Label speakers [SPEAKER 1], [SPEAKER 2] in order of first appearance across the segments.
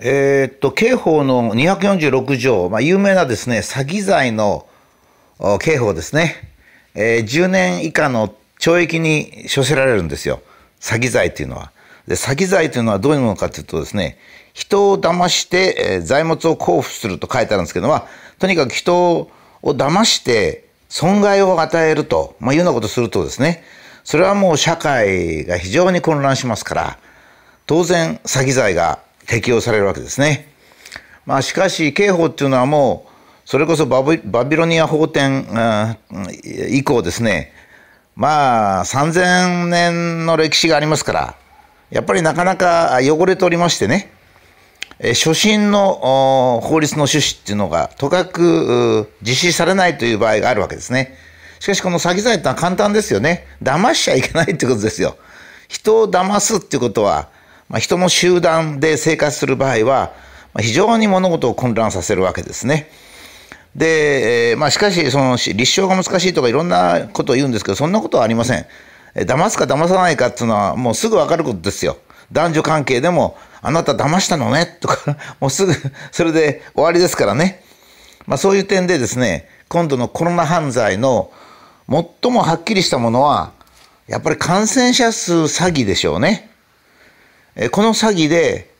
[SPEAKER 1] えー、っと、刑法の246条、まあ、有名なですね、詐欺罪の刑法ですね。えー、10年以下の懲役に処せられるんですよ。詐欺罪っていうのは。で、詐欺罪というのはどういうものかというとですね、人を騙して、え、財物を交付すると書いてあるんですけども、とにかく人を騙して損害を与えると、まあ、いうようなことをするとですね、それはもう社会が非常に混乱しますから、当然詐欺罪が適用されるわけですね。まあしかし刑法っていうのはもうそれこそバビロニア法典以降ですねまあ3000年の歴史がありますからやっぱりなかなか汚れておりましてね初心の法律の趣旨っていうのがとかく実施されないという場合があるわけですね。しかしこの詐欺罪ってのは簡単ですよね。騙しちゃいけないってことですよ。人を騙すっていうことはまあ、人の集団で生活する場合は、まあ、非常に物事を混乱させるわけですね。で、えー、まあ、しかし、その、立証が難しいとかいろんなことを言うんですけど、そんなことはありません。騙すか騙さないかっていうのは、もうすぐわかることですよ。男女関係でも、あなた騙したのね？とか、もうすぐ、それで終わりですからね。まあ、そういう点でですね、今度のコロナ犯罪の最もはっきりしたものは、やっぱり感染者数詐欺でしょうね。この詐欺で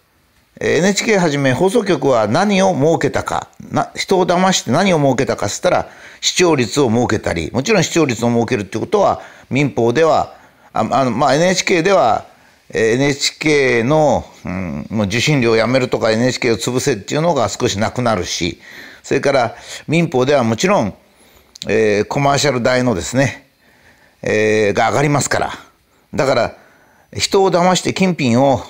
[SPEAKER 1] NHK はじめ放送局は何を設けたか人を騙して何を設けたかっつったら視聴率を設けたりもちろん視聴率を設けるってことは民法ではああの、まあ、NHK では NHK の、うん、もう受信料をやめるとか NHK を潰せっていうのが少しなくなるしそれから民法ではもちろん、えー、コマーシャル代のですね、えー、が上がりますから。だから人を騙して金品を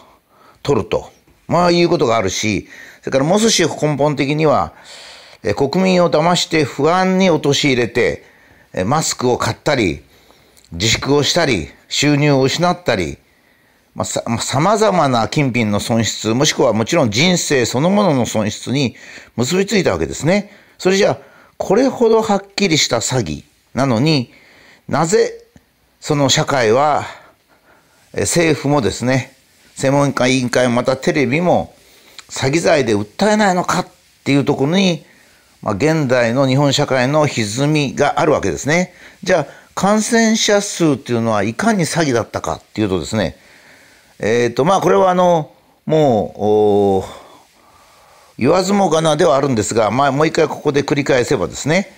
[SPEAKER 1] 取ると、まあいうことがあるし、それからモス氏根本的には、国民を騙して不安に陥れて、マスクを買ったり、自粛をしたり、収入を失ったり、まあ、さまざまな金品の損失、もしくはもちろん人生そのものの損失に結びついたわけですね。それじゃあ、これほどはっきりした詐欺なのになぜその社会は政府もですね、専門家委員会もまたテレビも詐欺罪で訴えないのかっていうところに、まあ、現代の日本社会の歪みがあるわけですね。じゃあ感染者数っていうのはいかに詐欺だったかっていうとですね、えっ、ー、とまあこれはあのもう言わずもがなではあるんですが、まあ、もう一回ここで繰り返せばですね、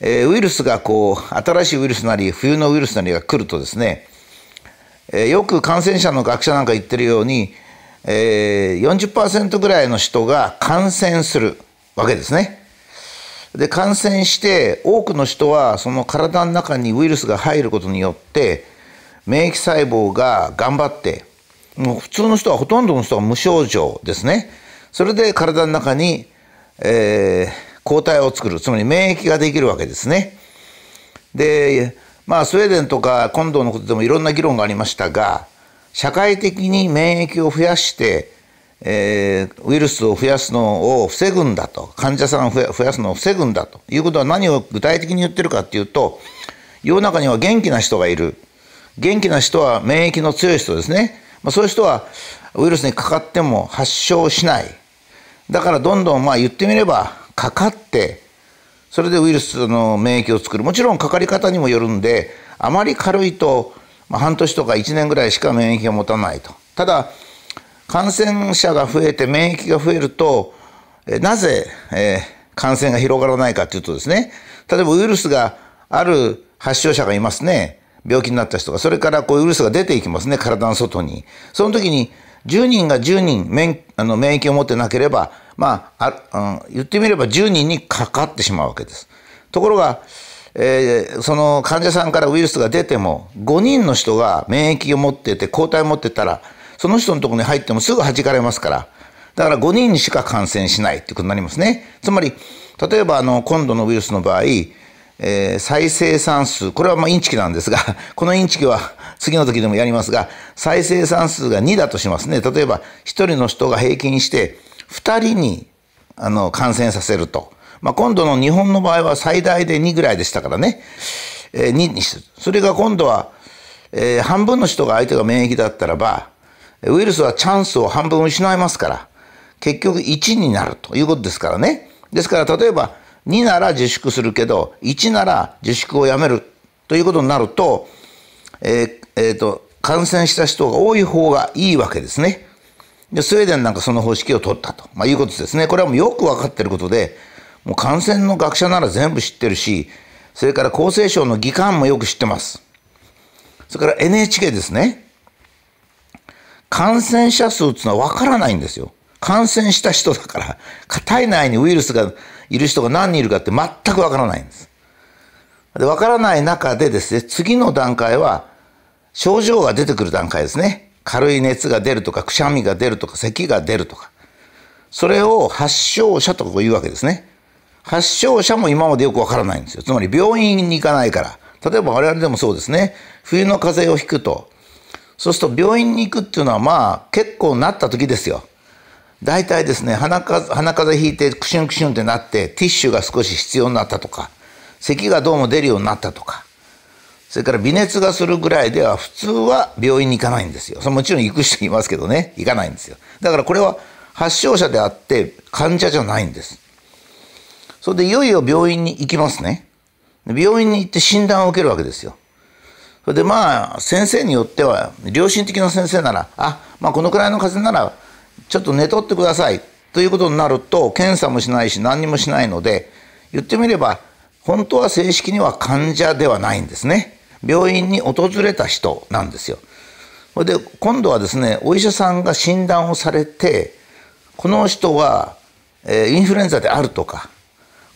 [SPEAKER 1] えー、ウイルスがこう新しいウイルスなり冬のウイルスなりが来るとですねえー、よく感染者の学者なんか言ってるように、えー、40%ぐらいの人が感染するわけですね。で感染して多くの人はその体の中にウイルスが入ることによって免疫細胞が頑張ってもう普通の人はほとんどの人は無症状ですね。それで体の中に、えー、抗体を作るつまり免疫ができるわけですね。でまあスウェーデンとか今度のことでもいろんな議論がありましたが社会的に免疫を増やして、えー、ウイルスを増やすのを防ぐんだと患者さんを増やすのを防ぐんだということは何を具体的に言ってるかっていうと世の中には元気な人がいる。元気な人は免疫の強い人ですね、まあ、そういう人はウイルスにかかっても発症しない。だからどんどんまあ言ってみればかかってそれでウイルスの免疫を作る。もちろんかかり方にもよるんであまり軽いと、まあ、半年とか1年ぐらいしか免疫が持たないと。ただ感染者が増えて免疫が増えるとなぜ、えー、感染が広がらないかというとですね。例えばウイルスがある発症者がいますね。病気になった人が。それからこうウイルスが出ていきますね。体の外に。その時に10人が10人免あの免疫を持ってなければまあ、あうん、言ってみれば10人にかかってしまうわけです。ところが、えー、その患者さんからウイルスが出ても5人の人が免疫を持ってて抗体を持ってたらその人のところに入ってもすぐ弾かれますからだから5人にしか感染しないってことになりますね。つまり例えばあの今度のウイルスの場合、えー、再生産数これはまあインチキなんですがこのインチキは次の時でもやりますが再生産数が2だとしますね例えば1人の人が平均して2人にあの感染させると。まあ、今度の日本の場合は最大で2ぐらいでしたからね、えー、2にする。それが今度は、えー、半分の人が相手が免疫だったらば、ウイルスはチャンスを半分失いますから、結局1になるということですからね。ですから例えば2なら自粛するけど、1なら自粛をやめるということになると、えー、えー、と、感染した人が多い方がいいわけですね。で、スウェーデンなんかその方式を取ったと、まあ、いうことですね。これはもうよくわかってることで、もう感染の学者なら全部知ってるし、それから厚生省の議官もよく知ってます。それから NHK ですね。感染者数っていうのはわからないんですよ。感染した人だから、体内にウイルスがいる人が何人いるかって全くわからないんです。で、わからない中でですね、次の段階は、症状が出てくる段階ですね。軽い熱が出るとか、くしゃみが出るとか、咳が出るとか。それを発症者とか言うわけですね。発症者も今までよくわからないんですよ。つまり病院に行かないから。例えば我々でもそうですね。冬の風邪をひくと。そうすると病院に行くっていうのはまあ結構なった時ですよ。大体ですね、鼻風鼻風邪ひいてクシュンクシュンってなってティッシュが少し必要になったとか、咳がどうも出るようになったとか、それから微熱がするぐらいでは普通は病院に行かないんですよ。それもちろん行く人いますけどね、行かないんですよ。だからこれは発症者であって患者じゃないんです。それでいよいよ病院に行きますね。病院に行って診断を受けるわけですよ。それでまあ先生によっては良心的な先生なら、あ、まあこのくらいの風邪ならちょっと寝とってくださいということになると検査もしないし何にもしないので言ってみれば本当は正式には患者ではないんですね。病院に訪れた人なんですよ。で今度はですねお医者さんが診断をされてこの人は、えー、インフルエンザであるとか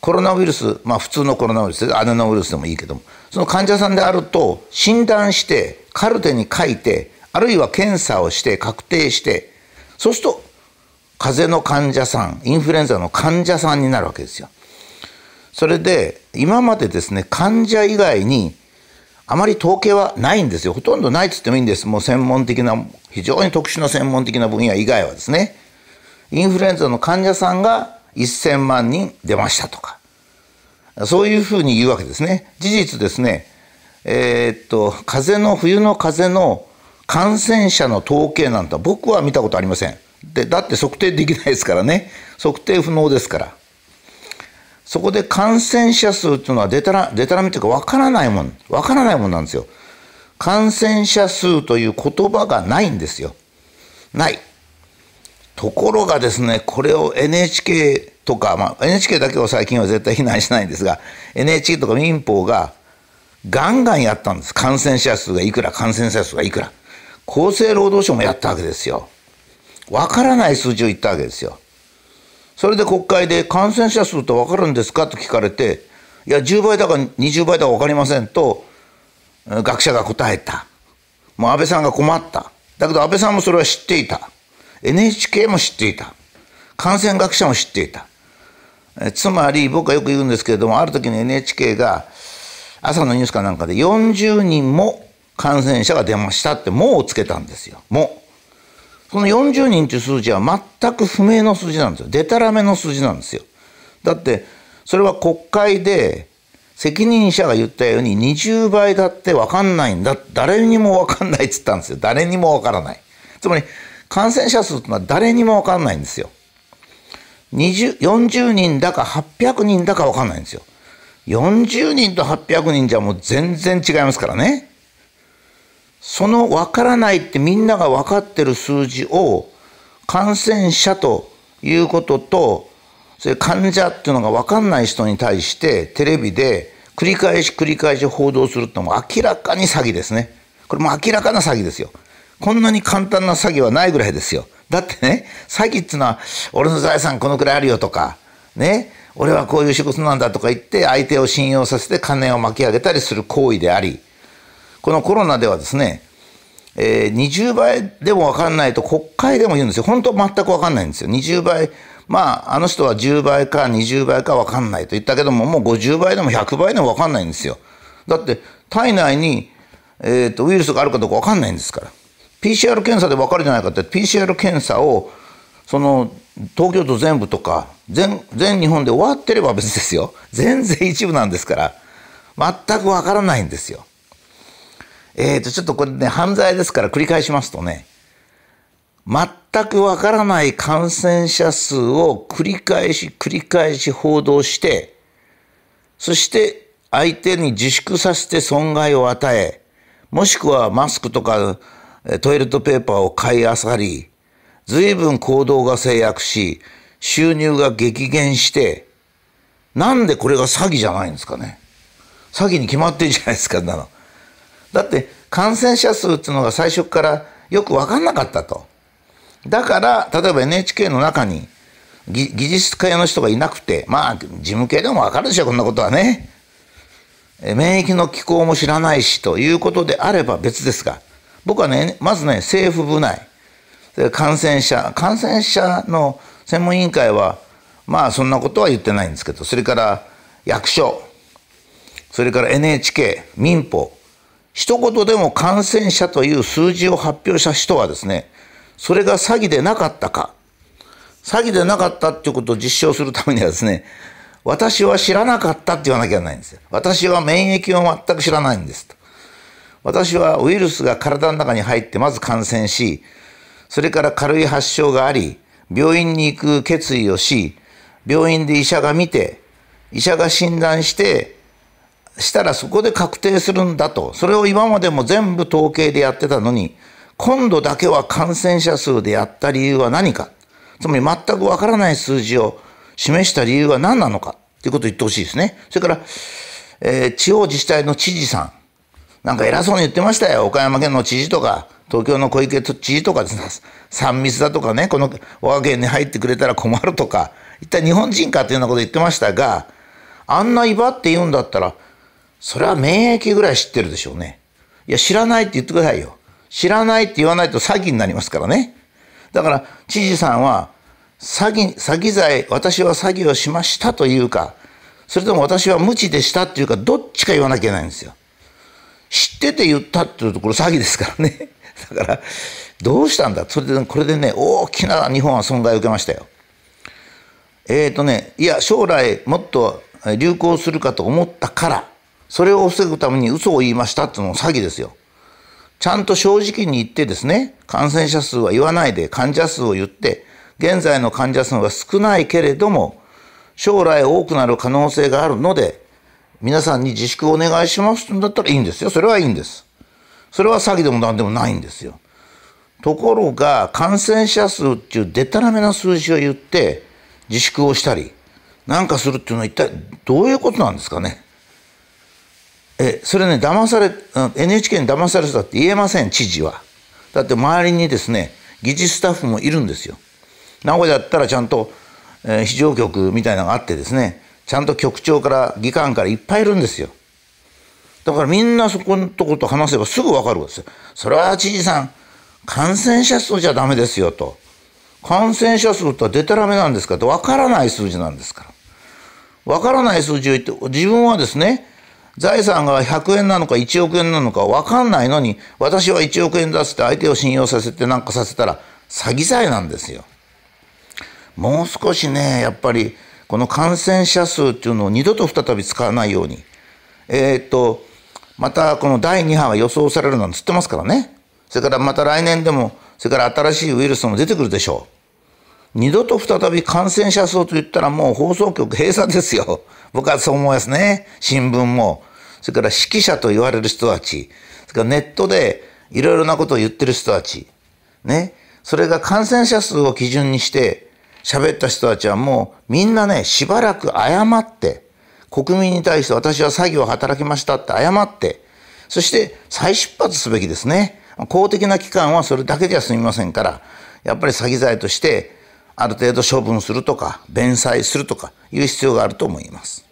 [SPEAKER 1] コロナウイルスまあ普通のコロナウイルスアデノウイルスでもいいけどもその患者さんであると診断してカルテに書いてあるいは検査をして確定してそうすると風邪の患者さんインフルエンザの患者さんになるわけですよ。それで今までですね患者以外にあまり統計はないんですよほとんどないっつってもいいんですもう専門的な非常に特殊な専門的な分野以外はですねインフルエンザの患者さんが1000万人出ましたとかそういうふうに言うわけですね事実ですねえー、っと風の冬の風の感染者の統計なんて僕は見たことありません。で、だって測定できないですからね。測定不能ですから。そこで感染者数っていうのはデタラ、デタラメっていうかわからないもん、わからないもんなんですよ。感染者数という言葉がないんですよ。ない。ところがですね、これを NHK とか、まあ、NHK だけを最近は絶対非難しないんですが、NHK とか民放がガンガンやったんです。感染者数がいくら、感染者数がいくら。厚生労働省もやったわけですよ。わからない数字を言ったわけですよ。それで国会で感染者数ってわかるんですか？と聞かれて、いや、10倍だか20倍だかわかりませんと、学者が答えた。もう安倍さんが困った。だけど安倍さんもそれは知っていた。NHK も知っていた。感染学者も知っていた。つまり僕はよく言うんですけれども、ある時に NHK が朝のニュースかなんかで40人も感染者が出ましたって、もうつけたんですよ。もうう。その40人という数字は全く不明の数字なんですよ。でたらめの数字なんですよ。だって、それは国会で責任者が言ったように20倍だって分かんないんだ。誰にも分かんないっつったんですよ。誰にも分からない。つまり、感染者数ってのは誰にも分かんないんですよ。20 40人だか800人だか分かんないんですよ。40人と800人じゃもう全然違いますからね。その分からないってみんなが分かってる数字を感染者ということとそれ患者っていうのが分かんない人に対してテレビで繰り返し繰り返し報道するっても明らかに詐欺ですね。これも明らかな詐欺ですよ。こんなに簡単な詐欺はないぐらいですよ。だってね、詐欺っていうのは、俺の財産このくらいあるよとか、ね、俺はこういう仕事なんだとか言って相手を信用させて金を巻き上げたりする行為であり、このコロナではですね、えー、20倍でも分かんないと国会でも言うんですよ。本当全く分かんないんですよ。20倍、まあ、あの人は10倍か20倍か分かんないと言ったけども、もう50倍でも100倍でも分かんないんですよ。だって、体内に、えーと、ウイルスがあるかどうか分かんないんですから。PCR 検査で分かるじゃないかって、PCR 検査を、その、東京都全部とか、全、全日本で終わってれば別ですよ。全然一部なんですから、全く分からないんですよ。えーと、ちょっとこれね、犯罪ですから繰り返しますとね、全くわからない感染者数を繰り返し繰り返し報道して、そして相手に自粛させて損害を与え、もしくはマスクとかトイレットペーパーを買いあさり、随分行動が制約し、収入が激減して、なんでこれが詐欺じゃないんですかね。詐欺に決まってるじゃないですか、なの。だって感染者数っていうのが最初からよく分かんなかったと。だから、例えば NHK の中に技術系の人がいなくて、まあ、事務系でも分かるでしょ、こんなことはね。免疫の機構も知らないしということであれば別ですが、僕はね、まずね、政府部内、感染者、感染者の専門委員会は、まあそんなことは言ってないんですけど、それから役所、それから NHK、民法、一言でも感染者という数字を発表した人はですね、それが詐欺でなかったか、詐欺でなかったっていうことを実証するためにはですね、私は知らなかったって言わなきゃいけないんですよ。私は免疫を全く知らないんですと。私はウイルスが体の中に入ってまず感染し、それから軽い発症があり、病院に行く決意をし、病院で医者が見て、医者が診断して、したらそこで確定するんだと。それを今までも全部統計でやってたのに、今度だけは感染者数でやった理由は何か。つまり全くわからない数字を示した理由は何なのか。ということを言ってほしいですね。それから、えー、地方自治体の知事さん。なんか偉そうに言ってましたよ。岡山県の知事とか、東京の小池知事とかですね、3密だとかね、この我が県に入ってくれたら困るとか、一体日本人かというようなこと言ってましたが、あんな威張って言うんだったら、それは免疫ぐらい知ってるでしょうね。いや、知らないって言ってくださいよ。知らないって言わないと詐欺になりますからね。だから、知事さんは、詐欺、詐欺罪、私は詐欺をしましたというか、それとも私は無知でしたっていうか、どっちか言わなきゃいけないんですよ。知ってて言ったっていうところ詐欺ですからね。だから、どうしたんだ？それで、これでね、大きな日本は損害を受けましたよ。えっ、ー、とね、いや、将来もっと流行するかと思ったから、それを防ぐために嘘を言いましたっていうのも詐欺ですよ。ちゃんと正直に言ってですね、感染者数は言わないで患者数を言って、現在の患者数は少ないけれども、将来多くなる可能性があるので、皆さんに自粛をお願いしますんだったらいいんですよ。それはいいんです。それは詐欺でも何でもないんですよ。ところが、感染者数っていうデタラメな数字を言って、自粛をしたり、なんかするっていうのは一体どういうことなんですかね。え、それね、騙され、NHK に騙されたって言えません、知事は。だって周りにですね、議事スタッフもいるんですよ。名古屋だったらちゃんと、えー、非常局みたいなのがあってですね、ちゃんと局長から議官からいっぱいいるんですよ。だからみんなそこのとこと話せばすぐわかるんですよ。それは知事さん、感染者数じゃダメですよと。感染者数とはデタラメなんですかってわからない数字なんですから。わからない数字を言って、自分はですね、財産が100円なのか1億円なのかわかんないのに、私は1億円出すって相手を信用させてなんかさせたら詐欺罪なんですよ。もう少しね、やっぱりこの感染者数っていうのを二度と再び使わないように。えー、っと、またこの第2波が予想されるなんつってますからね。それからまた来年でも、それから新しいウイルスも出てくるでしょう。二度と再び感染者数と言ったらもう放送局閉鎖ですよ。僕はそう思いますね。新聞も。それから指揮者と言われる人たち。それからネットでいろいろなことを言ってる人たち。ね。それが感染者数を基準にして、喋った人たちはもうみんなね、しばらく謝って、国民に対して私は詐欺を働きましたって謝って、そして再出発すべきですね。公的な機関はそれだけじゃ済みませんから、やっぱり詐欺罪としてある程度処分するとか、弁済するとかいう必要があると思います。